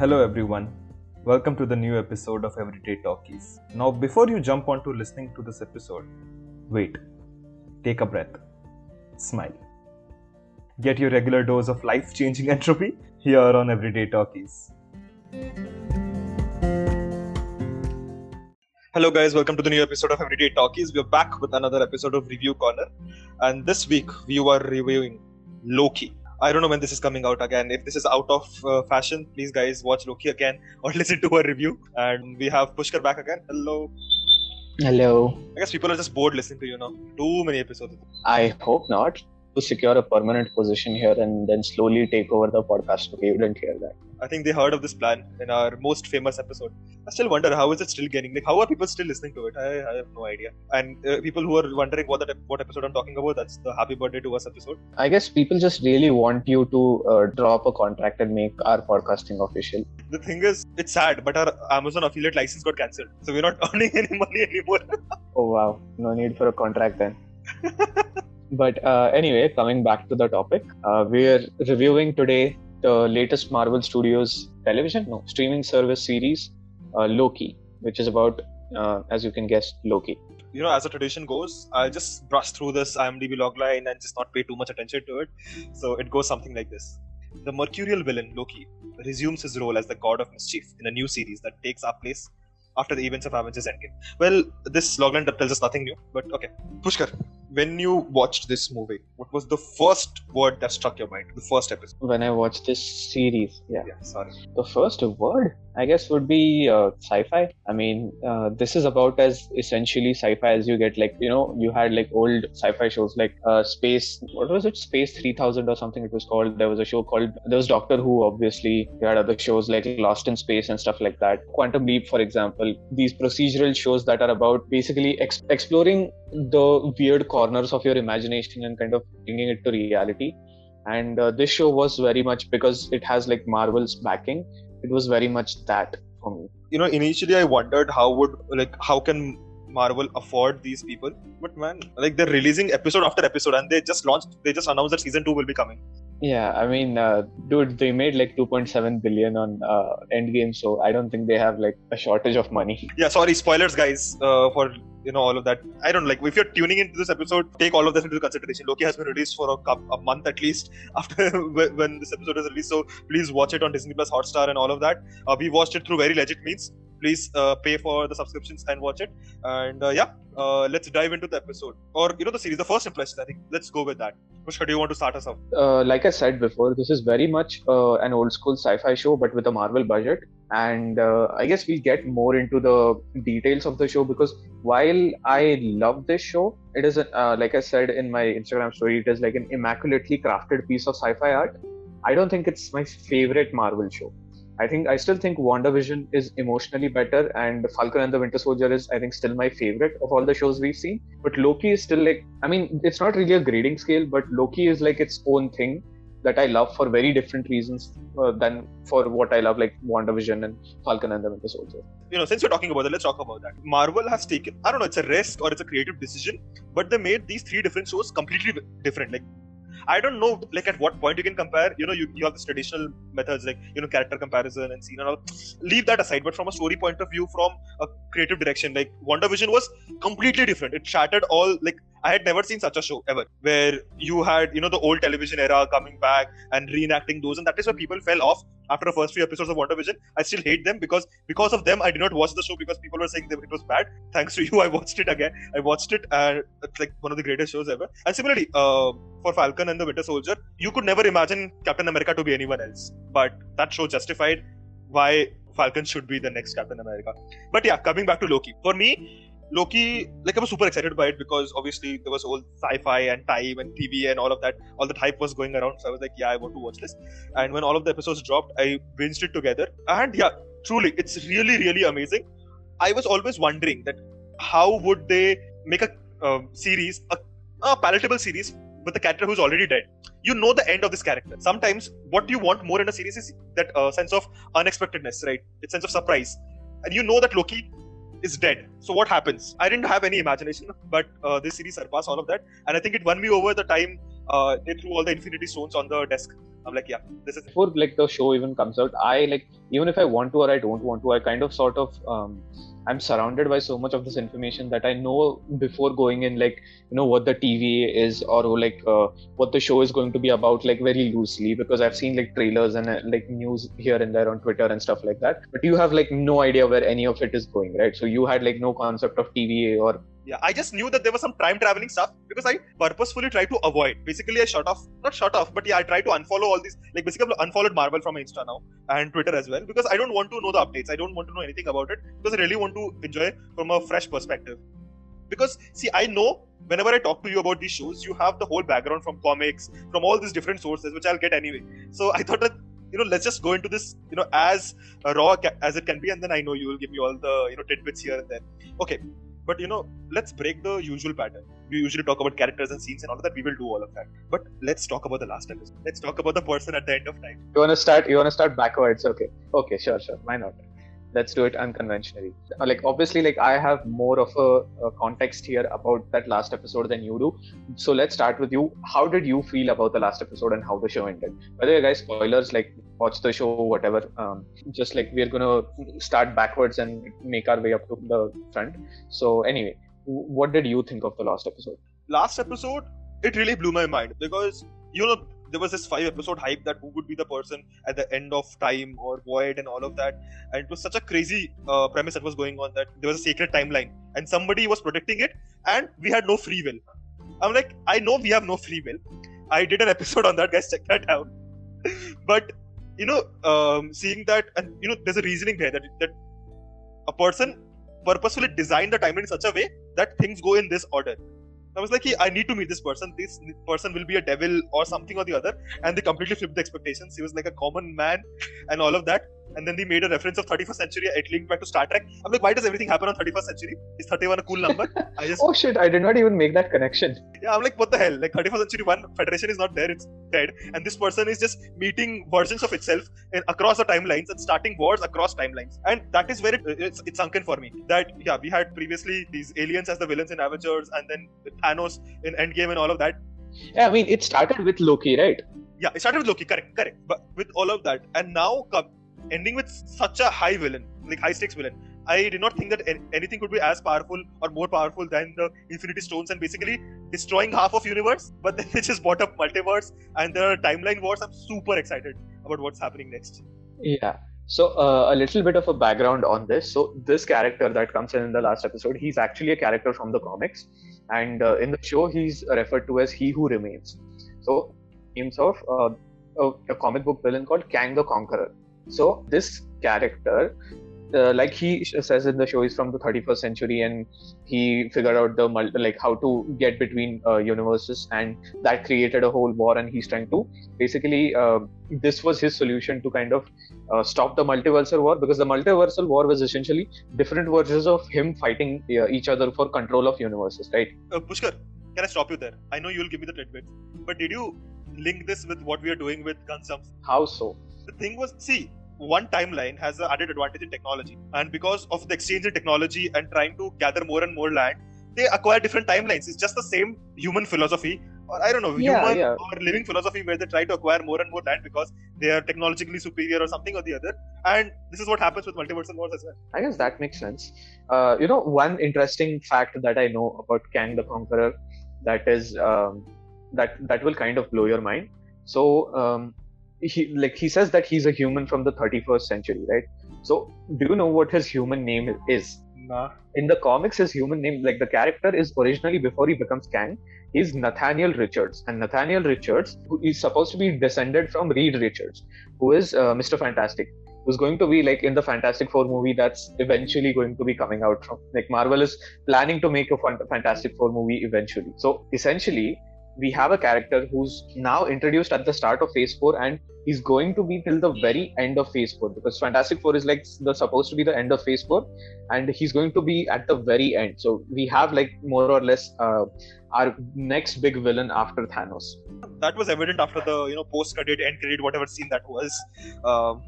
Hello, everyone. Welcome to the new episode of Everyday Talkies. Now, before you jump onto listening to this episode, wait, take a breath, smile. Get your regular dose of life changing entropy here on Everyday Talkies. Hello, guys, welcome to the new episode of Everyday Talkies. We're back with another episode of Review Corner, and this week we are reviewing Loki. I don't know when this is coming out again. If this is out of uh, fashion, please guys watch Loki again or listen to our review. And we have Pushkar back again. Hello. Hello. I guess people are just bored listening to you now. Too many episodes. I hope not. To secure a permanent position here and then slowly take over the podcast. Okay, you didn't hear that. I think they heard of this plan in our most famous episode. I still wonder how is it still getting like how are people still listening to it? I, I have no idea. And uh, people who are wondering what that what episode I'm talking about, that's the Happy Birthday to Us episode. I guess people just really want you to uh, drop a contract and make our podcasting official. The thing is, it's sad, but our Amazon affiliate license got cancelled, so we're not earning any money anymore. oh wow, no need for a contract then. but uh, anyway, coming back to the topic, uh, we're reviewing today the latest Marvel Studios television, no, streaming service series, uh, Loki, which is about, uh, as you can guess, Loki. You know, as a tradition goes, I'll just brush through this IMDb logline and just not pay too much attention to it. So it goes something like this. The mercurial villain, Loki, resumes his role as the god of mischief in a new series that takes up place after the events of Avengers Endgame. Well, this logline tells us nothing new, but okay. Pushkar, when you watched this movie, what was the first word that struck your mind? The first episode. When I watched this series, yeah. Yeah, sorry. The first word, I guess, would be uh, sci-fi. I mean, uh, this is about as essentially sci-fi as you get. Like, you know, you had like old sci-fi shows like uh, Space. What was it? Space 3000 or something. It was called. There was a show called. There was Doctor Who. Obviously, you had other shows like Lost in Space and stuff like that. Quantum Leap, for example. These procedural shows that are about basically ex- exploring the weird corners of your imagination and kind of bringing it to reality. And uh, this show was very much because it has like Marvel's backing. It was very much that for me. You know, initially I wondered how would like how can Marvel afford these people, but man, like they're releasing episode after episode, and they just launched, they just announced that season two will be coming. Yeah, I mean, uh, dude, they made like 2.7 billion on uh, Endgame, so I don't think they have like a shortage of money. Yeah, sorry, spoilers, guys, uh, for you know all of that. I don't like if you're tuning into this episode, take all of this into consideration. Loki has been released for a, a month at least after when this episode is released, so please watch it on Disney Plus, Hotstar, and all of that. Uh, we watched it through very legit means. Please uh, pay for the subscriptions and watch it. And uh, yeah, uh, let's dive into the episode or you know the series. The first impression I think. Let's go with that. Pushkar, do you want to start us off? Uh, like I said before, this is very much uh, an old school sci-fi show, but with a Marvel budget. And uh, I guess we'll get more into the details of the show because while I love this show, it is uh, like I said in my Instagram story, it is like an immaculately crafted piece of sci-fi art. I don't think it's my favorite Marvel show. I think I still think WandaVision is emotionally better, and Falcon and the Winter Soldier is I think still my favorite of all the shows we've seen. But Loki is still like I mean it's not really a grading scale, but Loki is like its own thing that I love for very different reasons uh, than for what I love like WandaVision and Falcon and the Winter Soldier. You know, since we're talking about that, let's talk about that. Marvel has taken I don't know, it's a risk or it's a creative decision, but they made these three different shows completely different. Like I don't know, like at what point you can compare. You know, you, you have this traditional methods like you know character comparison and scene and all. Leave that aside. But from a story point of view, from a creative direction, like WandaVision was completely different. It shattered all like I had never seen such a show ever, where you had you know the old television era coming back and reenacting those, and that is where people fell off after the first few episodes of WandaVision. I still hate them because because of them I did not watch the show because people were saying it was bad. Thanks to you, I watched it again. I watched it and it's like one of the greatest shows ever. And similarly, uh, for Falcon and the Winter Soldier, you could never imagine Captain America to be anyone else, but that show justified why Falcon should be the next Captain America. But yeah, coming back to Loki, for me. Loki, like I was super excited by it because obviously there was all sci-fi and time and TV and all of that. All the hype was going around, so I was like, yeah, I want to watch this. And when all of the episodes dropped, I binged it together. And yeah, truly, it's really, really amazing. I was always wondering that how would they make a um, series, a, a palatable series with a character who's already dead. You know the end of this character. Sometimes what you want more in a series is that uh, sense of unexpectedness, right? That sense of surprise. And you know that Loki is dead. So what happens? I didn't have any imagination, but uh, this series surpassed all of that, and I think it won me over the time uh, they threw all the Infinity Stones on the desk I'm like, yeah, this is before like the show even comes out. I like even if I want to or I don't want to, I kind of sort of um, I'm surrounded by so much of this information that I know before going in, like you know what the TV is or like uh, what the show is going to be about, like very loosely because I've seen like trailers and uh, like news here and there on Twitter and stuff like that. But you have like no idea where any of it is going, right? So you had like no concept of TVA or yeah, I just knew that there was some time traveling stuff because I purposefully tried to avoid. Basically, I shut off, not shut off, but yeah, I tried to unfollow all these. Like basically, unfollowed Marvel from Insta now and Twitter as well because I don't want to know the updates. I don't want to know anything about it because I really want to enjoy from a fresh perspective. Because see, I know whenever I talk to you about these shows, you have the whole background from comics, from all these different sources, which I'll get anyway. So I thought that you know let's just go into this you know as raw as it can be and then i know you will give me all the you know tidbits here and there okay but you know, let's break the usual pattern. We usually talk about characters and scenes and all of that. We will do all of that. But let's talk about the last episode. Let's talk about the person at the end of time. You wanna start? You wanna start backwards? Okay. Okay. Sure. Sure. Why not? Let's do it unconventionally. Like obviously like i have more of a, a, context here about that last episode than you do. So let's start with you. How did you feel about the last episode and how the show ended? By the way guys spoilers like watch the show whatever. Um, just like we're gonna start backwards and make our way up to the front. So anyway what did you think of the last episode? Last episode it really blew my mind because you know there was this five episode hype that who would be the person at the end of time or void and all of that. And it was such a crazy uh, premise that was going on that there was a sacred timeline and somebody was protecting it and we had no free will. I'm like i know we have no free will. I did an episode on that guys. Check that out. But you know um, seeing that and you know there's a reasoning there that that a person purposefully designed the timeline in such a way that things go in this order I was like, hey, I need to meet this person. This person will be a devil or something or the other. And they completely flipped the expectations. He was like a common man and all of that and then they made a reference of 31st century. It linked back to Star Trek. I'm like, why does everything happen on 31st century? Is 31 a cool number? I just oh shit, I did not even make that connection. Yeah, I'm like, what the hell? Like 31st century one Federation is not there; it's dead, and this person is just meeting versions of itself in, across the timelines and starting wars across timelines, and that is where it, it's it's sunken for me. That yeah, we had previously these aliens as the villains in Avengers, and then Thanos in Endgame and all of that. Yeah, I mean, it started with Loki, right? Yeah, it started with Loki, correct, correct. But with all of that, and now come ending with such a high villain, like high stakes villain. I did not think that anything could be as powerful or more powerful than the Infinity Stones and basically destroying half of universe. But then they just bought up multiverse and the timeline wars. I'm super excited about what's happening next. Yeah. So uh, a little bit of a background on this. So this character that comes in in the last episode, he's actually a character from the comics, and uh, in the show he's referred to as He Who Remains. So himself, uh, a, a comic book villain called Kang the Conqueror so this character, uh, like he says in the show, is from the 31st century, and he figured out the like how to get between uh, universes, and that created a whole war. And he's trying to basically uh, this was his solution to kind of uh, stop the multiversal war because the multiversal war was essentially different versions of him fighting uh, each other for control of universes, right? Uh, Pushkar, can I stop you there? I know you'll give me the tidbits, but did you link this with what we are doing with Gunsums? How so? The thing was, see, one timeline has an added advantage in technology. And because of the exchange in technology and trying to gather more and more land, they acquire different timelines. It's just the same human philosophy, or I don't know, yeah, human yeah. or living philosophy where they try to acquire more and more land because they are technologically superior or something or the other. And this is what happens with multiversal wars as well. I guess that makes sense. Uh, you know, one interesting fact that I know about Kang the Conqueror that is um, that that will kind of blow your mind. So um, he like he says that he's a human from the 31st century, right? So do you know what his human name is? Nah. In the comics, his human name, like the character, is originally before he becomes Kang, is Nathaniel Richards, and Nathaniel Richards who is supposed to be descended from Reed Richards, who is uh, Mr. Fantastic, who's going to be like in the Fantastic Four movie that's eventually going to be coming out from. Like Marvel is planning to make a Fantastic Four movie eventually. So essentially, we have a character who's now introduced at the start of phase 4 and he's going to be till the very end of phase 4 because fantastic 4 is like the supposed to be the end of phase 4 and he's going to be at the very end. So we have like more or less uh, our next big villain after thanos. That was evident after the you know post credit end credit whatever scene that was. Um,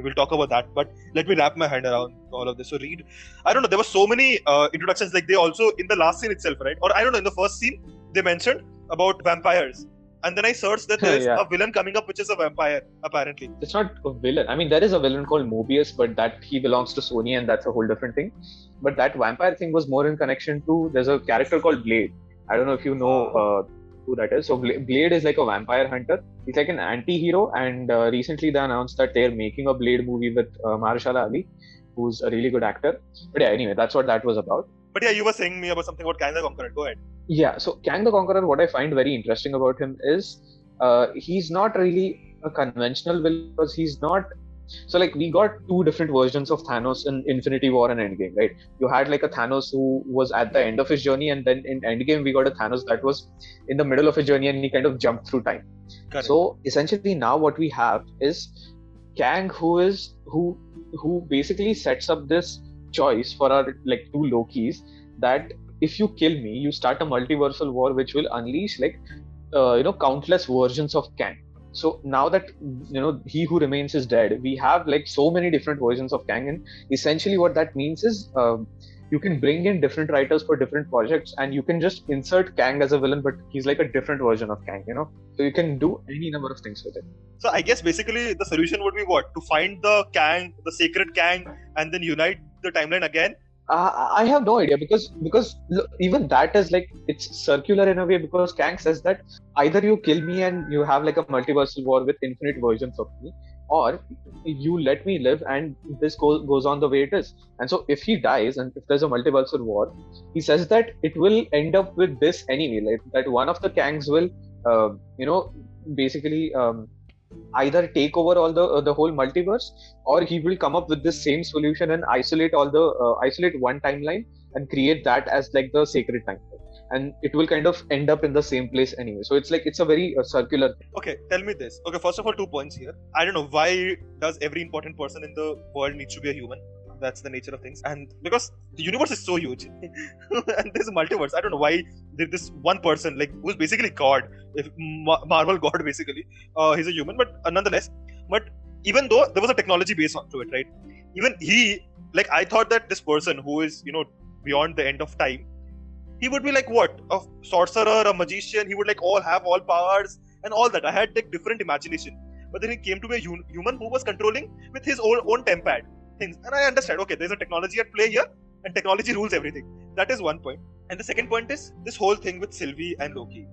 we'll talk about that but let me wrap my hand around all of this. So reed i don't know there were so many uh, introductions like they also in the last scene itself right? Or i don't know in the first scene they mentioned about vampires and then I searched that there's Yeah. a villain coming up which is a vampire, apparently. It's not a villain. I mean, there is a villain called Mobius, but that he belongs to Sony, and that's a whole different thing. But that vampire thing was more in connection to there's a character called Blade. I don't know if you know uh, who that is. So Blade is like a vampire hunter. He's like an anti-hero, and uh, recently they announced that they're making a Blade movie with uh, Mahershala Ali, who's a really good actor. But yeah, anyway, that's what that was about. But yeah, you were saying me about something about Kang the Conqueror. Go ahead. Yeah, so Kang the Conqueror, what I find very interesting about him is uh, he's not really a conventional villain because he's not. So, like, we got two different versions of Thanos in Infinity War and Endgame, right? You had like a Thanos who was at the end of his journey, and then in Endgame, we got a Thanos that was in the middle of his journey and he kind of jumped through time. Correct. So, essentially, now what we have is Kang, who is who who basically sets up this choice for our like two Lokis that if you kill me, you start a multiversal war which will unleash like uh, you know countless versions of Kang. So now that you know he who remains is dead, we have like so many different versions of Kang, and essentially what that means is um you can bring in different writers for different projects, and you can just insert Kang as a villain, but he's like a different version of Kang, you know. So you can do any number of things with it. So I guess basically the solution would be what? To find the Kang, the sacred Kang, and then unite the timeline again. Uh, I have no idea because because look, even that is like it's circular in a way because Kang says that either you kill me and you have like a multiversal war with infinite versions of me, or you let me live and this goes goes on the way it is. And so if he dies and if there's a multiversal war, he says that it will end up with this anyway, like that one of the Kangs will, uh, you know, basically. Um, either take over all the uh, the whole multiverse or he will come up with this same solution and isolate all the uh, isolate one timeline and create that as like the sacred timeline and it will kind of end up in the same place anyway so it's like it's a very uh, circular Okay, tell me this. Okay, first of all, two points here. I don't know why does every important person in the world needs to be a human. That's the nature of things, and because the universe is so huge, and there's a multiverse. I don't know why this one person like who's basically God, if Marvel God basically. Uh, he's a human, but uh, nonetheless, but even though there was a technology base onto it, right? Even he, like, I thought that this person who is you know beyond the end of time, he would be like what a sorcerer, a magician. He would like all have all powers and all that. I had like different imagination. But then he came to be a hu- human who was controlling with his own own tempad things. And I understand, okay, there's a technology at play here, and technology rules everything. That is one point. And the second point is this whole thing with Sylvie and Loki.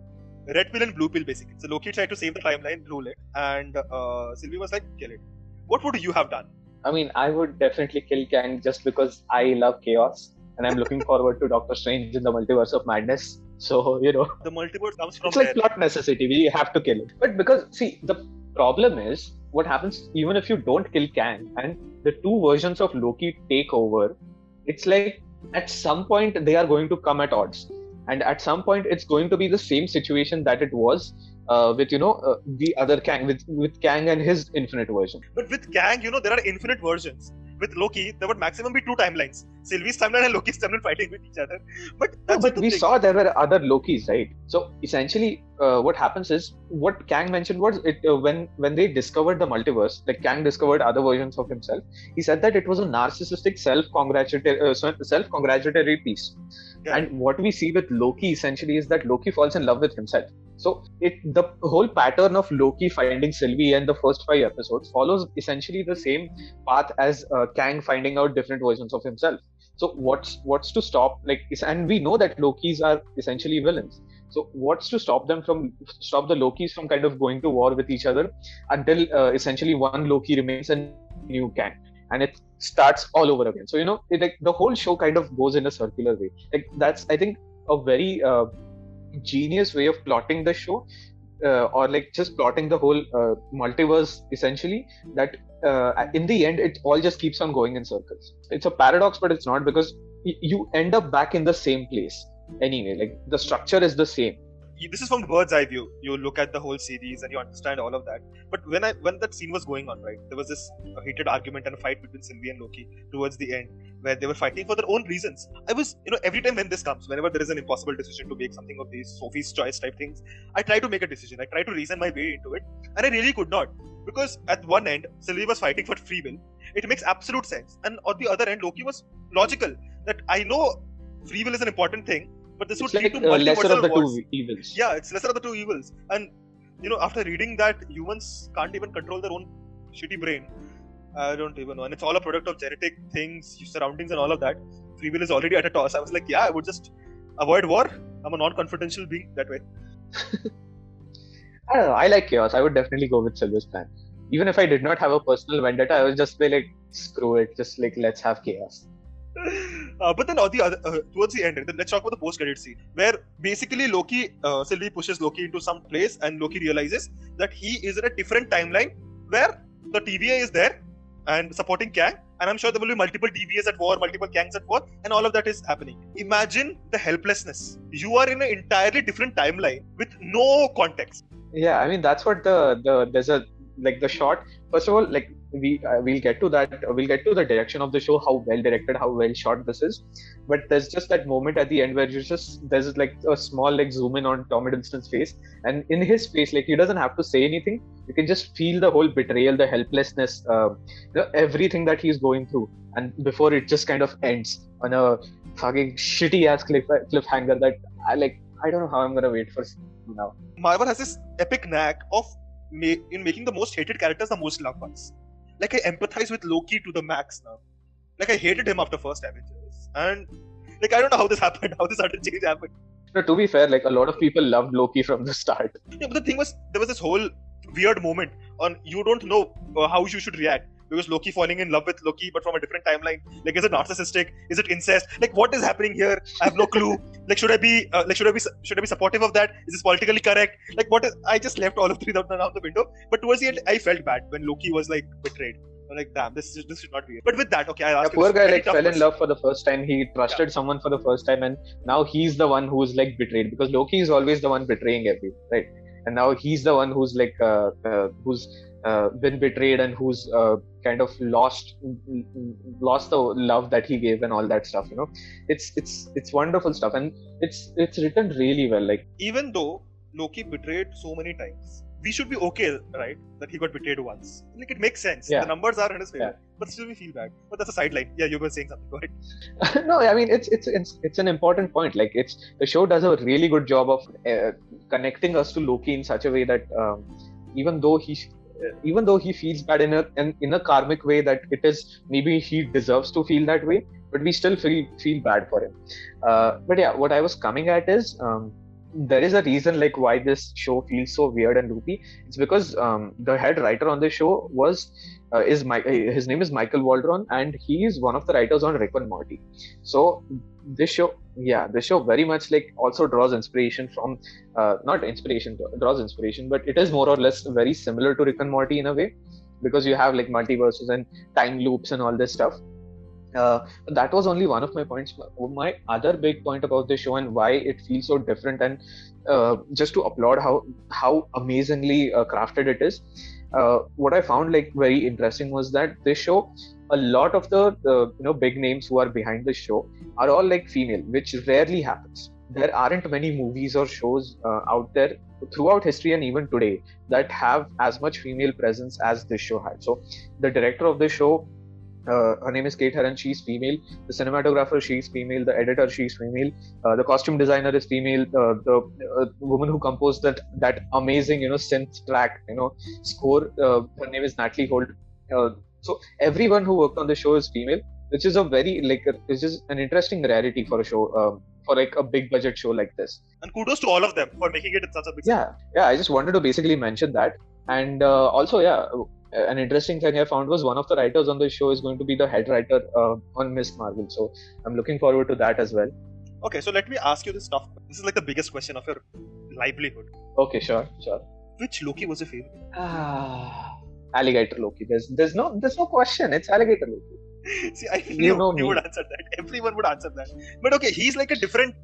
Red pill and blue pill, basically. So Loki tried to save the timeline, rule it, and uh, Sylvie was like, kill it. What would you have done? i mean i would definitely kill kang just because i love chaos and i'm looking forward to doctor strange in the multiverse of madness so you know The multiverse comes from it's like there. plot necessity we have to kill it but because see the problem is what happens even if you don't kill kang and the two versions of loki take over it's like at some point they are going to come at odds and at some point it's going to be the same situation that it was uh, with you know uh, the other kang with with kang and his infinite version But with Kang, you know, there are infinite versions. With Loki, there would maximum be two timelines Sylvie's timeline and Loki's timeline fighting with each other. But No, but we thing. saw there were other Lokis, right? So essentially, uh, what happens is what Kang mentioned was it uh, when when they discovered the multiverse, like Kang discovered other versions of himself. He said that it was a narcissistic self-congratulatory uh, self-congratulatory piece. Yeah. And what we see with Loki essentially is that Loki falls in love with himself. So it the whole pattern of Loki finding Sylvie and the first five episodes follows essentially the same path as uh, Kang finding out different versions of himself. So what's what's to stop like and we know that Lokis are essentially villains. So what's to stop them from stop the Lokis from kind of going to war with each other until uh, essentially one Loki remains and new Kang and it starts all over again. So you know it, like the whole show kind of goes in a circular way. Like that's I think a very uh, genius way of plotting the show. Uh, or like just plotting the whole uh, multiverse essentially that uh, in the end it all just keeps on going in circles it's a paradox but it's not because y- you end up back in the same place anyway like the structure is the same this is from bird's eye view. You look at the whole series and you understand all of that. But when I when that scene was going on, right, there was this heated argument and a fight between Sylvie and Loki towards the end, where they were fighting for their own reasons. I was, you know, every time when this comes, whenever there is an impossible decision to make something of these Sophie's choice type things, I try to make a decision. I try to reason my way into it, and I really could not because at one end Sylvie was fighting for free will. It makes absolute sense, and on the other end Loki was logical. That I know free will is an important thing, but this it's would lead like to uh, lesser of the wars two evils yeah it's lesser of the two evils and you know, after reading that humans can't even control their own shitty brain, I don't even know. And it's all a product of genetic things, surroundings, and all of that. Free will is already at a toss. I was like, yeah, I would just avoid war. I'm a non-confidential being that way. I don't know. I like chaos. I would definitely go with Sylvie's plan. Even if I did not have a personal vendetta, I would just be like, screw it. Just like let's have chaos. Uh, but then on the other, uh, towards the end, let's talk about the post-credit scene, where basically Loki, uh, Sylvie pushes Loki into some place, and Loki realizes that he is in a different timeline where the TVA is there and supporting Kang, and I'm sure there will be multiple TVAs at war, multiple Kangs at war, and all of that is happening. Imagine the helplessness. You are in an entirely different timeline with no context. Yeah, I mean that's what the the there's a like the shot. First of all, like we uh, we'll get to that we'll get to the direction of the show how well directed how well shot this is. But there's just that moment at the end where you just there's like a small like zoom in on Tom Hiddleston's face. And in his face like he doesn't have to say anything. You can just feel the whole betrayal the helplessness uh, everything that he's going through. And before it just kind of ends on a fucking shitty ass cliff cliffhanger that I like I don't know how I'm gonna wait for now. Marvel has this epic knack of ma- in making the most hated characters the most loved ones like I empathize with Loki to the max now. Like I hated him after first Avengers, and like I don't know how this happened, how this sudden change happened. No, to be fair, like a lot of people loved Loki from the start. Yeah, but the thing was, there was this whole weird moment on you don't know uh, how you should react because Loki falling in love with Loki, but from a different timeline. Like, is it narcissistic? Is it incest? Like, what is happening here? I have no clue. like, should I be uh, like should I be should I be supportive of that? Is this politically correct? Like, what is? I just left all of three out the window. But towards the end, I felt bad when Loki was like betrayed. I'm like, damn, this is this should not be. It. But with that, okay, I asked. The poor guy like fell question. in love for the first time. He trusted yeah. someone for the first time, and now he's the one who's like betrayed because Loki is always the one betraying everyone, right? And now he's the one who's like uh, uh, who's uh, been betrayed and who's uh, kind of lost lost the love that he gave and all that stuff you know? It's it's it's wonderful stuff and it's it's written really well like even though loki betrayed so many times we should be okay right that he got betrayed once. Like it makes sense. Yeah. the numbers are in his favor yeah. but still we feel bad. But that's a sideline. Yeah you were saying something. Go ahead. No i mean it's, it's it's it's an important point. Like it's the show does a really good job of uh, connecting us to loki in such a way that um, even though he even though he feels bad in a in, in a karmic way that it is maybe he deserves to feel that way but we still feel feel bad for him. Uh, but yeah what i was coming at is um, there is a reason like why this show feels so weird and loopy. It's because um, the head writer on the show was uh, is my his name is michael waldron and he is one of the writers on rick and morty. So this show yeah this show very much like also draws inspiration from uh, not inspiration draws inspiration but it is more or less very similar to rick and morty in a way because you have like multiverses and time loops and all this stuff. Uh, that was only one of my points my other big point about this show and why it feels so different and uh, just to applaud how how amazingly uh, crafted it is. Uh, what i found like very interesting was that this show a lot of the, the you know big names who are behind the show are all like female which rarely happens. There aren't many movies or shows uh, out there throughout history and even today that have as much female presence as this show had. So the director of the show uh, her name is Kate Herron. She's female. The cinematographer, she's female. The editor, she's female. Uh, the costume designer is female. Uh, the uh, woman who composed that that amazing, you know, synth track, you know, score. Uh, her name is Natalie Holt. Uh, so everyone who worked on the show is female, which is a very like this is an interesting rarity for a show um, for like a big budget show like this. And kudos to all of them for making it such a big. Yeah, yeah. I just wanted to basically mention that, and uh, also yeah, an interesting thing I found was one of the writers on the show is going to be the head writer uh, on Miss Marvel. So I'm looking forward to that as well. Okay, so let me ask you this stuff. This is like the biggest question of your livelihood. Okay, sure, sure. Which Loki was your favorite? Ah alligator Loki. There's there's no there's no question. It's alligator Loki. See, I knew you, know you would answer that. Everyone would answer that. But okay, he's like a different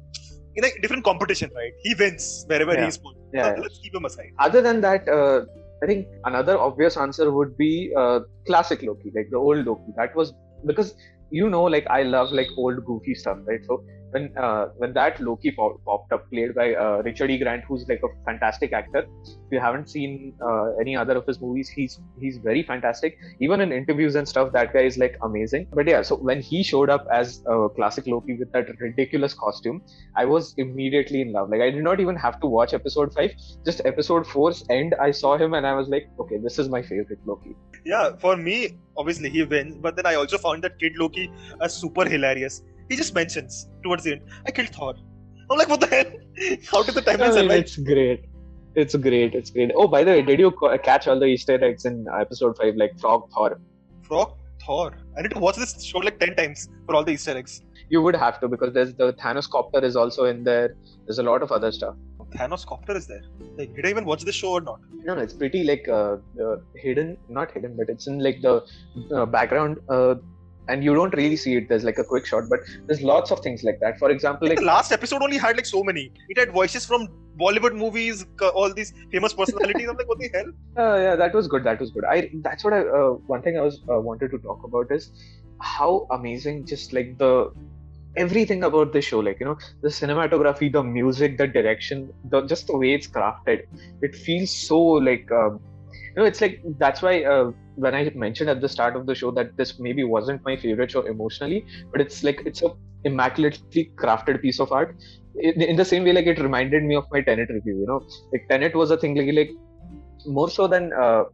in a different competition, right? He wins wherever yeah. he's put. Yeah, so let's keep him aside. Other than that, uh, I think another obvious answer would be uh, classic Loki, like the old Loki. That was because you know, like I love like old goofy stuff, right? So when uh, when that Loki pop- popped up, played by uh, Richard E. Grant, who's like a fantastic actor. If you haven't seen uh, any other of his movies, he's he's very fantastic. Even in interviews and stuff, that guy is like amazing. But yeah, so when he showed up as a classic Loki with that ridiculous costume, I was immediately in love. Like I did not even have to watch episode five. Just episode four's end, I saw him and I was like, okay, this is my favorite Loki. Yeah, for me, obviously he wins, but then I also found that Kid Loki as super hilarious. He just mentions towards the end, I killed Thor. I'm like, what the hell? How did the timeline I mean, survive? it's great. It's great. It's great. Oh, by the way, did you catch all the Easter eggs in episode five, like Frog Thor? Frog Thor. I need to watch this show like 10 times for all the Easter eggs. You would have to because there's the Thanos copter is also in there. There's a lot of other stuff. Thanos Copter is there. Like, did I even watch this show or not? No, no, it's pretty like uh, uh, hidden, not hidden, but it's in like the uh, background, uh, and you don't really see it. There's like a quick shot, but there's lots of things like that. For example, Like, the last episode only had like so many. It had voices from Bollywood movies, all these famous personalities. I'm like, what the hell? Uh, yeah, that was good. That was good. I that's what I uh, one thing I was uh, wanted to talk about is how amazing just like the everything about the show like you know the cinematography the music the direction the just the way it's crafted it feels so like um, know it's like that's why uh, when i mentioned at the start of the show that this maybe wasn't my favorite show emotionally but it's like it's a immaculately crafted piece of art. In, in the same way like it reminded me of my tenet review you know? Like tenet was a thing like, like more so than uh,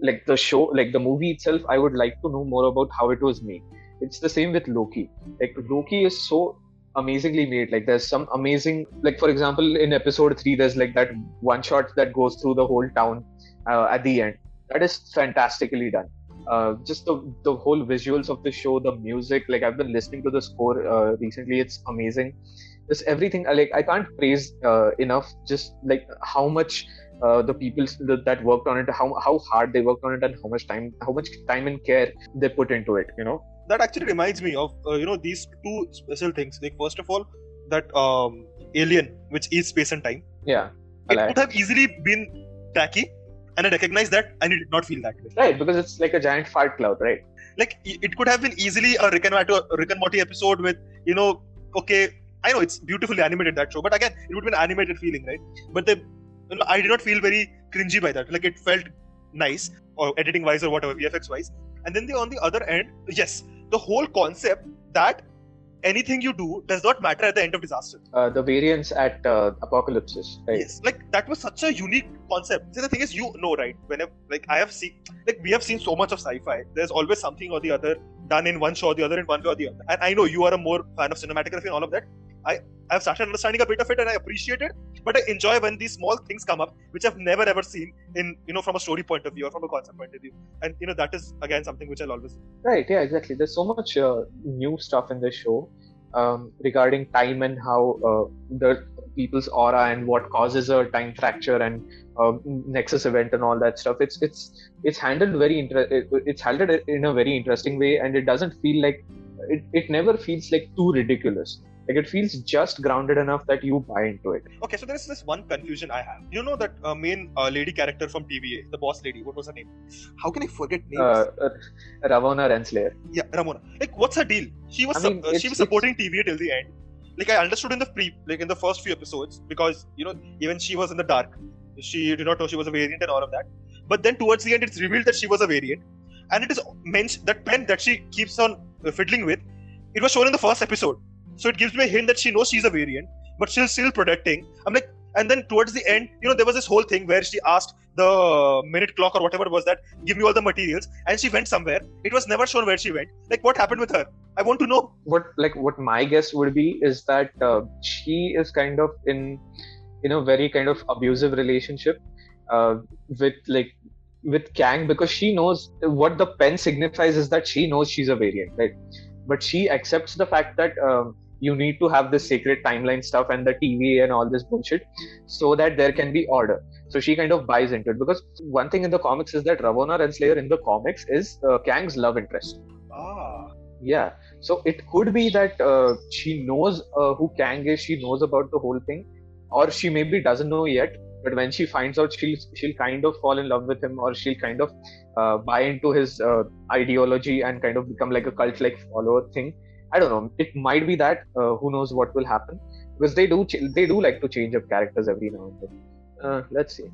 like the show like the movie itself i would like to know more about how it was made. It's the same with loki. Like loki is so amazingly made. Like there's some amazing like for example in episode 3 there's like that one shot that goes through the whole town at the end. That is fantastically done. Uh, just the the whole visuals of the show the music like i've been listening to the score uh, recently. It's amazing. Just everything uh, like i can't praise uh, enough just like how much uh, the people that, worked on it how how hard they worked on it and how much time how much time and care they put into it you know? That actually reminds me of, uh, you know, these two special things. Like, first of all, that um, Alien, which is space and time. yeah. It could have easily been tacky, and I recognize that, and it did not feel that way. right because it's like a giant fart cloud right? Like it could have been easily a Rick and Morty, Rick and Morty episode with you know okay I know it's beautifully animated that show but again it would be an animated feeling right? But the you know, I did not feel very cringy by that. Like it felt nice or editing wise or whatever VFX wise and then the on the other end yes the whole concept that anything you do does not matter at the end of disaster uh, the variance at uh, apocalypses right Yes, like that was such a unique concept. See, the thing is, you know, right? Whenever, like, I have seen, like, we have seen so much of sci-fi. There's always something or the other done in one show or the other in one way or the other. And I know you are a more fan of cinematography and all of that. I, I've started understanding a bit of it and I appreciate it. But I enjoy when these small things come up, which I've never ever seen in, you know, from a story point of view or from a concept point of view. And you know, that is again something which I'll always. Right, yeah, exactly. There's so much uh, new stuff in this show um, regarding time and how uh, the people's aura and what causes a time fracture and uh, nexus event and all that stuff. It's it's it's handled very inter- it's handled in a very interesting way, and it doesn't feel like it, it never feels like too ridiculous. Like it feels just grounded enough that you buy into it. Okay, so there's this one confusion I have. You know that uh, main uh, lady character from TVA, the boss lady. What was her name? How can I forget names? Uh, uh, Ravonna Renslayer. Yeah, Ramona. Like, what's her deal? She was I mean, uh, she was supporting TVA till the end. Like, I understood in the pre, like in the first few episodes, because you know even she was in the dark. She did not know she was a variant and all of that. But then towards the end, it's revealed that she was a variant, and it is mentioned that pen that she keeps on uh, fiddling with. It was shown in the first episode, so it gives me a hint that she knows she's a variant, but she's still protecting. I'm like, and then towards the end, you know, there was this whole thing where she asked the minute clock or whatever was that, give me all the materials, and she went somewhere. It was never shown where she went. Like, what happened with her? I want to know. what like what my guess would be is that uh, she is kind of in in a very kind of abusive relationship uh, with like with Kang because she knows what the pen signifies is that she knows she's a variant, right? But she accepts the fact that um, you need to have this sacred timeline stuff and the TV and all this bullshit so that there can be order. So she kind of buys into it because one thing in the comics is that Ravonna Renslayer in the comics is uh, Kang's love interest. Ah. Yeah. So it could be that uh, she knows uh, who Kang is. She knows about the whole thing, or she maybe doesn't know yet. But when she finds out, she'll she'll kind of fall in love with him, or she'll kind of uh, buy into his uh, ideology and kind of become like a cult-like follower thing. I don't know. It might be that. Uh, who knows what will happen? Because they do ch- they do like to change up characters every now and then. Uh, let's see.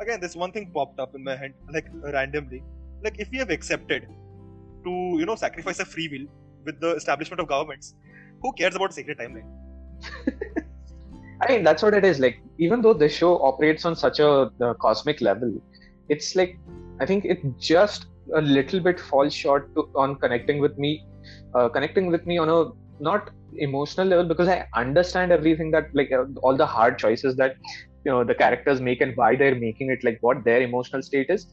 Again, this one thing popped up in my head, like randomly. Like if we have accepted to, you know, sacrifice a free will with the establishment of governments, who cares about sacred timeline? I mean, that's what it is. Like, even though this show operates on such a uh, cosmic level, it's like I think it just a little bit falls short to, on connecting with me, uh, connecting with me on a not emotional level because I understand everything that like uh, all the hard choices that you know the characters make and why they're making it, like what their emotional state is.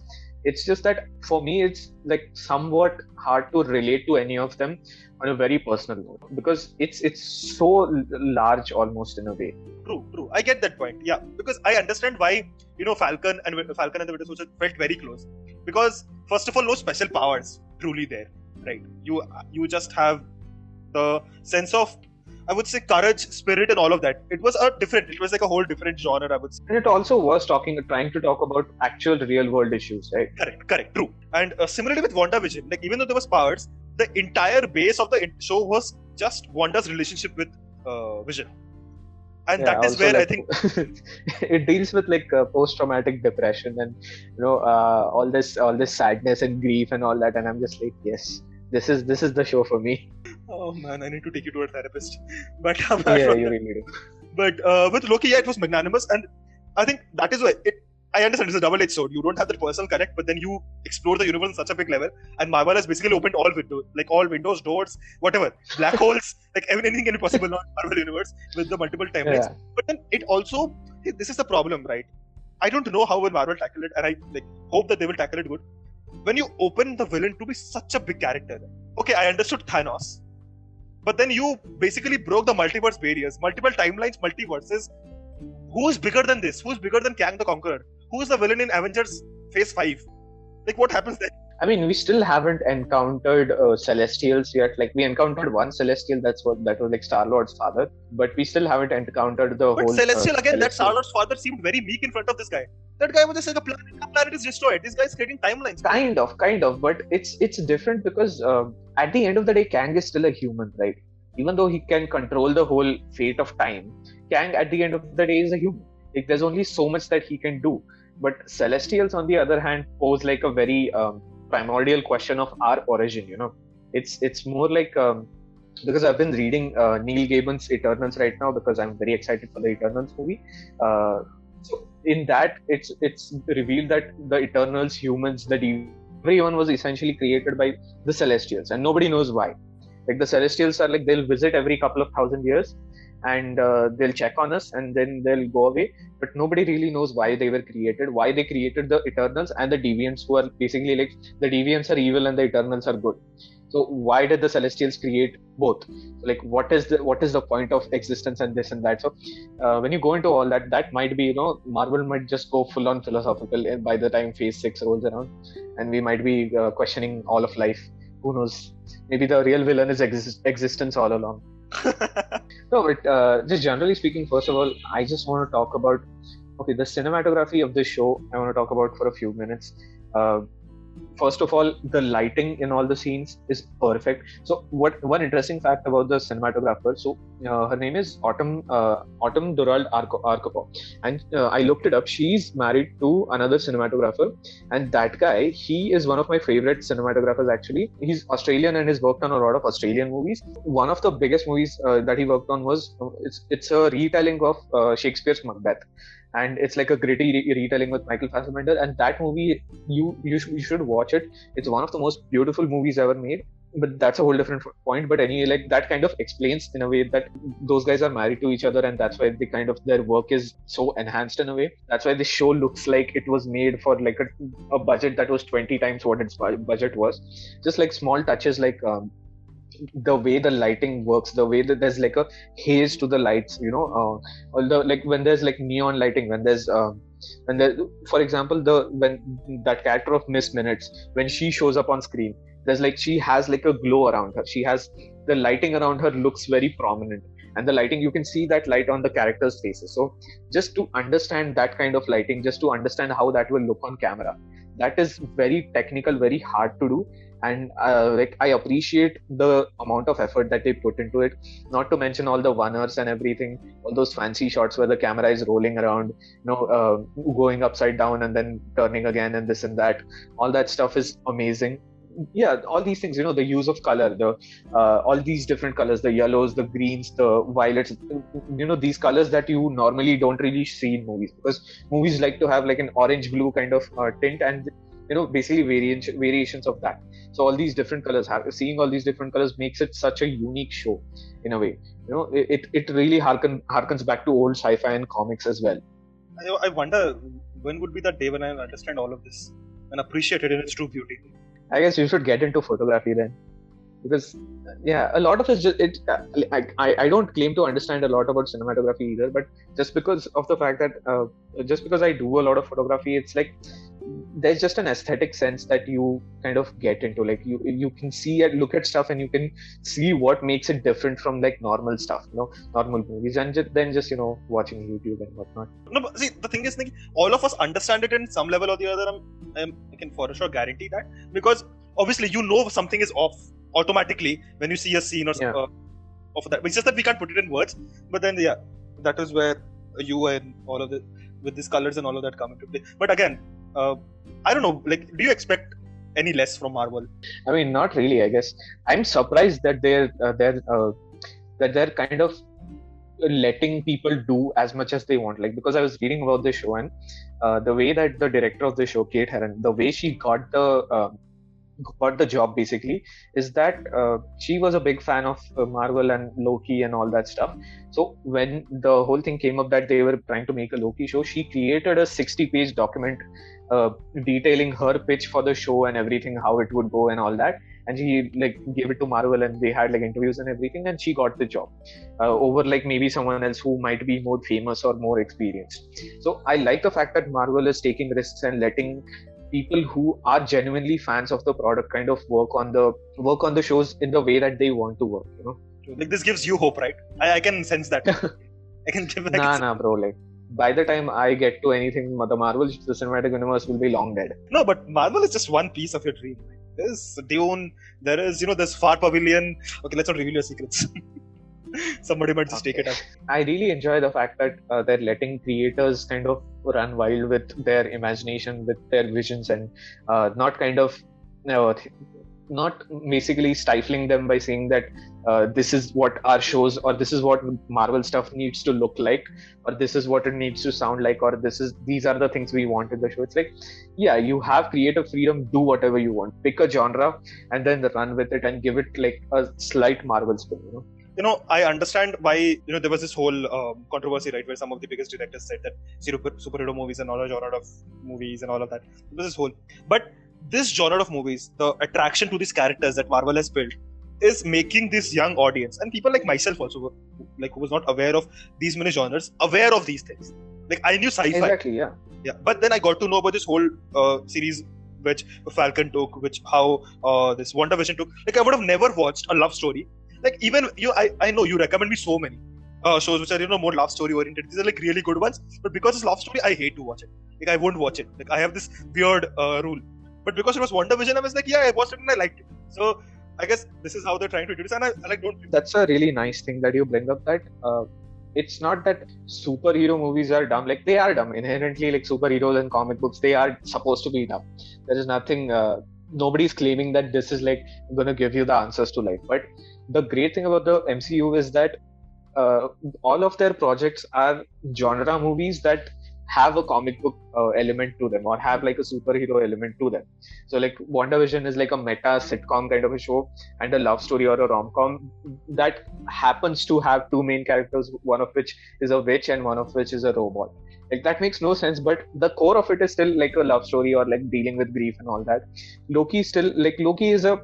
It's just that for me, it's like somewhat hard to relate to any of them on a very personal note because it's it's so large almost in a way. True, true. I get that point. Yeah, because I understand why you know Falcon and Falcon and the Winter Soldier felt very close because first of all, no special powers truly there, right? You you just have the sense of I would say courage, spirit, and all of that. It was a different. It was like a whole different genre. I would say. And it also was talking, trying to talk about actual real world issues, right? Correct, correct, true. And uh, similarly with Wanda Vision, like even though there was powers, the entire base of the show was just Wanda's relationship with uh, Vision. And yeah, that is where like, I think it deals with like uh, post-traumatic depression and you know uh, all this all this sadness and grief and all that. And I'm just like, yes, this is this is the show for me. Oh man, I need to take you to a therapist. But yeah, you really do. But uh, with Loki, yeah, it was magnanimous, and I think that is why it. I understand it's a double-edged sword. You don't have the personal connect, but then you explore the universe on such a big level. And Marvel has basically opened all windows, like all windows, doors, whatever, black holes, like anything can be possible in Marvel universe with the multiple timelines. Yeah. But then it also, this is the problem, right? I don't know how will Marvel tackle it, and I like hope that they will tackle it good. When you open the villain to be such a big character, okay, I understood Thanos, but then you basically broke the multiverse barriers, multiple timelines, multiverses. Who's bigger than this? Who's bigger than Kang the Conqueror? Who's the villain in Avengers Phase 5? Like, what happens then? I mean, we still haven't encountered uh, Celestials yet. Like, we encountered one Celestial. That's what that was like Star Lord's father. But we still haven't encountered the but whole. Celestial uh, again. Celestial. That Star Lord's father seemed very meek in front of this guy. That guy was just like a planet. The planet is destroyed. This guy's creating timelines. Kind of, kind of. But it's it's different because uh, at the end of the day, Kang is still a human, right? Even though he can control the whole fate of time, Kang at the end of the day is a human. Like, there's only so much that he can do. But Celestials, on the other hand, pose like a very um, primordial question of our origin you know it's it's more like um, because I've been reading uh, Neil Gaiman's Eternals right now because I'm very excited for the Eternals movie. Uh, so in that, it's it's revealed that the Eternals, humans, the everyone was essentially created by the Celestials, and nobody knows why. Like the Celestials are like they'll visit every couple of thousand years, and uh, they'll check on us and then they'll go away. But nobody really knows why they were created why they created the eternals and the deviants who are basically like the deviants are evil and the eternals are good. So why did the celestials create both? Like what is the what is the point of existence and this and that? So uh, when you go into all that that might be you know marvel might just go full on philosophical by the time phase 6 rolls around and we might be uh, questioning all of life. Who knows? Maybe the real villain is exist- existence all along no, but uh, just generally speaking, first of all, I just want to talk about okay the cinematography of this show. I want to talk about for a few minutes. Uh, first of all, the lighting in all the scenes is perfect. So, what one interesting fact about the cinematographer? So, uh, her name is Autumn uh, Autumn Durald Arkapaw, and uh, I looked it up. She's married to another cinematographer, and that guy, he is one of my favorite cinematographers. Actually, he's Australian and has worked on a lot of Australian movies. One of the biggest movies uh, that he worked on was it's it's a retelling of uh, Shakespeare's Macbeth and it's like a gritty re- retelling with Michael Fassbender. And that movie, you you, sh- you should watch it. It's one of the most beautiful movies ever made. But that's a whole different point. But anyway, like that kind of explains in a way that those guys are married to each other, and that's why the kind of their work is so enhanced in a way. That's why the show looks like it was made for like a, a budget that was 20 times what its budget was. Just like small touches, like um, the way the lighting works the way that there's like a haze to the lights you know uh, although like when there's like neon lighting when there's um, when there for example the when that character of miss minutes when she shows up on screen there's like she has like a glow around her. She has the lighting around her looks very prominent and the lighting you can see that light on the characters faces. So just to understand that kind of lighting just to understand how that will look on camera that is very technical very hard to do and uh, like i appreciate the amount of effort that they put into it. Not to mention all the oneers and everything all those fancy shots where the camera is rolling around you know uh, going upside down and then turning again and this and that. All that stuff is amazing. Yeah all these things you know the use of color the uh, all these different colors the yellows the greens the violets you know these colors that you normally don't really see in movies. Because movies like to have like an orange blue kind of uh, tint and you know basically variation variations of that. So all these different colors have seeing all these different colors makes it such a unique show in a way. You know it it really harken harkens back to old sci-fi and comics as well. I, I wonder when would be that day when i understand all of this and appreciate it in its true beauty. I guess you should get into photography then, because yeah, a lot of it. Just, it I, I I don't claim to understand a lot about cinematography either, but just because of the fact that uh, just because I do a lot of photography, it's like there's just an aesthetic sense that you kind of get into like you you can see and look at stuff and you can see what makes it different from like normal stuff you know normal movies and just, then just you know watching youtube and whatnot. No but see the thing is like all of us understand it in some level or the other I'm, I'm, i can for sure guarantee that. Because obviously you know something is off automatically when you see a scene or yeah. uh, of that. It's just that we can't put it in words. But then yeah that is where you and all of the with these colors and all of that come into play. But again uh, I don't know. Like, do you expect any less from Marvel? I mean, not really. I guess I'm surprised that they're uh, they're uh, that they're kind of letting people do as much as they want. Like, because I was reading about the show and uh, the way that the director of the show, Kate Herron, the way she got the um, got the job basically is that uh, she was a big fan of uh, Marvel and Loki and all that stuff. So when the whole thing came up that they were trying to make a Loki show, she created a 60-page document uh, detailing her pitch for the show and everything, how it would go and all that. And she like gave it to Marvel, and they had like interviews and everything, and she got the job uh, over like maybe someone else who might be more famous or more experienced. So I like the fact that Marvel is taking risks and letting people who are genuinely fans of the product kind of work on the work on the shows in the way that they want to work you know like this gives you hope right i, I can sense that i can give nah nah bro like by the time i get to anything the marvel the cinematic universe will be long dead no but marvel is just one piece of your dream there's dune there is you know there's far pavilion okay let's not reveal your secrets somebody might just okay. take it up. I really enjoy the fact that uh, they're letting creators kind of run wild with their imagination, with their visions, and uh, not kind of you know, not basically stifling them by saying that uh, this is what our shows or this is what Marvel stuff needs to look like, or this is what it needs to sound like, or this is these are the things we want in the show. It's like, yeah, you have creative freedom, do whatever you want, pick a genre, and then run with it and give it like a slight Marvel spin. You know? you know, I understand why you know there was this whole um, controversy, right, where some of the biggest directors said that super, superhero movies are not a genre of movies and all of that. There was this whole, but this genre of movies, the attraction to these characters that Marvel has built, is making this young audience and people like myself also, like who was not aware of these many genres, aware of these things. Like I knew sci-fi, exactly, yeah, yeah, but then I got to know about this whole uh, series which Falcon took, which how uh, this WandaVision took. Like I would have never watched a love story. Like even you I, I know you recommend me so many uh, shows which are you know more love story oriented. These are like really good ones but because it's love story i hate to watch it. Like i won't watch it. Like i have this weird uh, rule but because it was WandaVision, i was like yeah i watched it and i liked it. So i guess this is how they're trying to do this. And i, I like don't that's a really nice thing that you bring up that uh, it's not that superhero movies are dumb. Like they are dumb. Inherently like superheroes and comic books they are supposed to be dumb. There is nothing uh, nobody's claiming that this is like going to give you the answers to life. But the great thing about the mcu is that uh, all of their projects are genre movies that have a comic book uh, element to them or have like a superhero element to them. So like WandaVision is like a meta sitcom kind of a show and a love story or a rom-com that happens to have two main characters, one of which is a witch and one of which is a robot. Like that makes no sense but the core of it is still like a love story or like dealing with grief and all that. Loki still like loki is a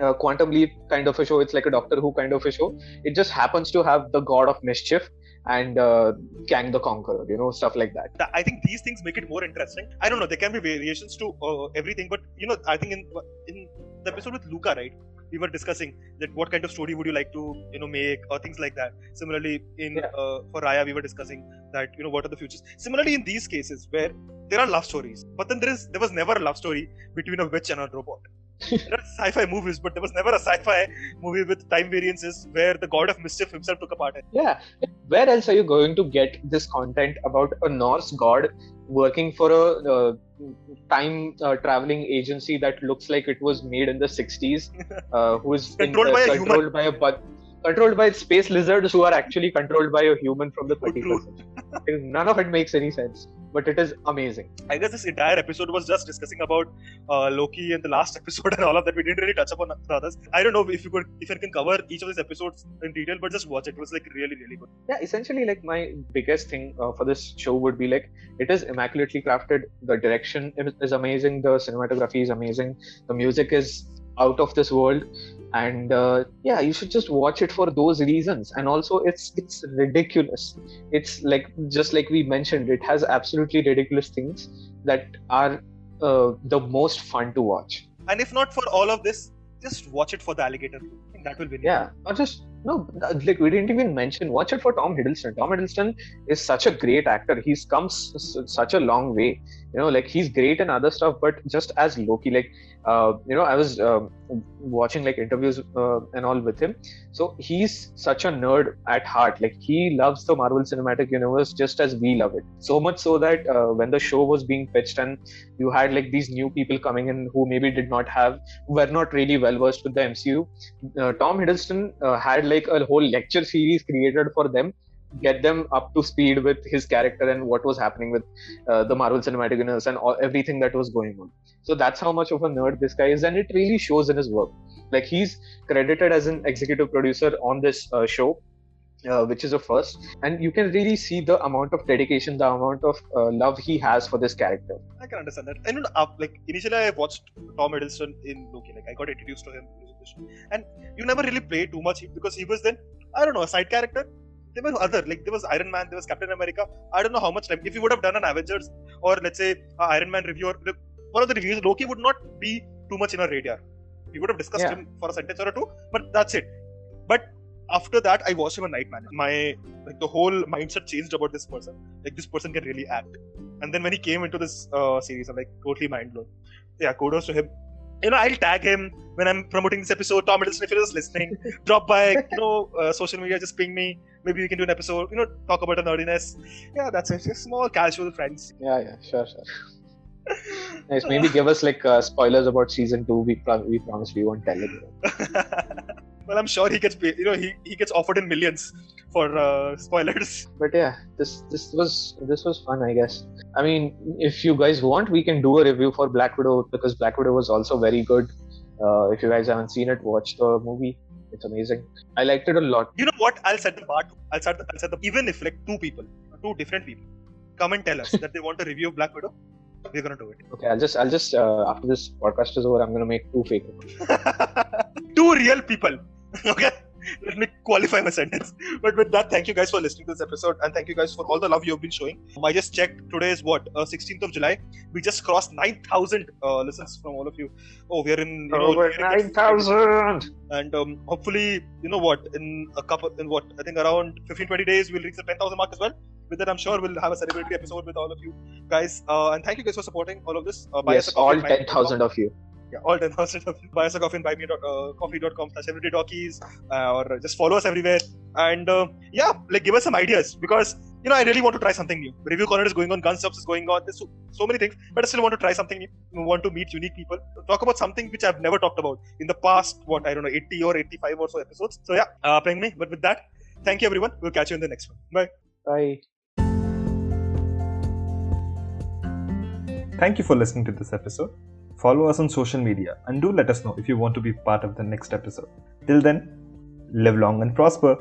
uh, quantum leap kind of a show. It's like a doctor who kind of a show. It just happens to have the god of mischief and uh, Kang the Conqueror, you know, stuff like that. I think these things make it more interesting. I don't know, there can be variations to uh, everything, but you know, I think in in the episode with Luca, right, we were discussing that what kind of story would you like to you know make or things like that similarly in yeah. uh, for raya we were discussing that you know what are the futures similarly in these cases where there are love stories, but then there is there was never a love story between a witch and a robot. There are sci-fi movies, but there was never a sci-fi movie with time variances where the god of mischief himself took a part in. Yeah, where else are you going to get this content about a Norse god working for a uh, time uh, traveling agency that looks like it was made in the 60s, uh, who is controlled in, by a controlled human. by a bu- controlled by space lizards who are actually controlled by a human from the 30th century. None of it makes any sense, but it is amazing. I guess this entire episode was just discussing about uh, Loki and the last episode and all of that. We didn't really touch upon the others. I don't know if you could, if you can cover each of these episodes in detail, but just watch it. It was like really, really good. Yeah, essentially, like my biggest thing uh, for this show would be like it is immaculately crafted. The direction is- is amazing. The cinematography is amazing. The music is out of this world and uh, yeah you should just watch it for those reasons and also it's it's ridiculous it's like just like we mentioned it has absolutely ridiculous things that are uh, the most fun to watch And if not for all of this, just watch it for the alligator. That will win. you. yeah not just no like we didn't even mention watch it for tom hiddleston tom hiddleston is such a great actor he's come s- s- such a long way you know like he's great in other stuff but just as loki like uh, you know i was um, watching like interviews uh, and all with him. So he's such a nerd at heart. Like he loves the marvel cinematic universe just as we love it. So much so that uh, when the show was being pitched and you had like these new people coming in who maybe did not have were not really well versed with the mcu uh, tom hiddleston uh, had like a whole lecture series created for them get them up to speed with his character and what was happening with uh, the marvel cinematic universe and all, everything that was going on so that's how much of a nerd this guy is and it really shows in his work like he's credited as an executive producer on this uh, show uh, which is a first and you can really see the amount of dedication the amount of uh, love he has for this character I can understand that. And like initially, I watched Tom Hiddleston in Loki. Like I got introduced to him, and you never really played too much because he was then I don't know a side character. There were other like there was Iron Man, there was Captain America. I don't know how much time. If you would have done an Avengers or let's say a Iron Man review or one of the reviews, Loki would not be too much in our radar. We would have discussed Yeah. him for a sentence or two, but that's it. But after that, I watched him a night man. My like the whole mindset changed about this person. Like this person can really act. And then when he came into this uh, series, I'm like totally mind blown. Yeah, kudos to him. You know, I'll tag him when I'm promoting this episode. Tom Hiddleston, if you're just listening, drop by. You know, uh, social media, just ping me. Maybe we can do an episode. You know, talk about the nerdiness. Yeah, that's it. Just small casual friends. yeah yeah sure sure nice maybe give us like uh, spoilers about season 2 we, pro- we promise we won't tell it well, I'm sure he gets paid. You know, he, he gets offered in millions for uh, spoilers. but yeah this this was this was fun i guess i mean if you guys want we can do a review for black widow because black widow was also very good uh, if you guys haven't seen it watch the movie it's amazing i liked it a lot You know what? I'll set the bar. I'll set the, I'll set the even if like two people, two different people, come and tell us that they want a review of Black Widow, we're gonna do it. okay i'll just i'll just uh, after this podcast is over i'm gonna make two fake two real people. okay. Let me qualify my sentence. But with that, thank you guys for listening to this episode, and thank you guys for all the love you've been showing. I just checked. Today is what? Uh, 16th of July. We just crossed 9,000 uh, listens from all of you. Oh, we are in. You know, over we are in- 9000 and um, hopefully you know what in a couple in what i think around 15 20 days we'll reach the 10000 mark as well with that i'm sure we'll have a celebratory episode with all of you guys uh, and thank you guys for supporting all of this uh, buy us yes all 10000 of you yeah all 10000 of you. Buy us a coffee and buy me dot, uh, coffee.com slash everyday talkies uh, or just follow us everywhere. And uh, yeah like give us some ideas because you know i really want to try something new. Review corner is going on gun stops is going on there's so, so many things but i still want to try something new I want to meet unique people. Talk about something which i've never talked about in the past what i don't know 80 or 85 or so episodes. So yeah uh ping me but with that thank you everyone. We'll catch you in the next one. Bye. Bye. Thank you for listening to this episode. Follow us on social media and do let us know if you want to be part of the next episode. Till then, live long and prosper.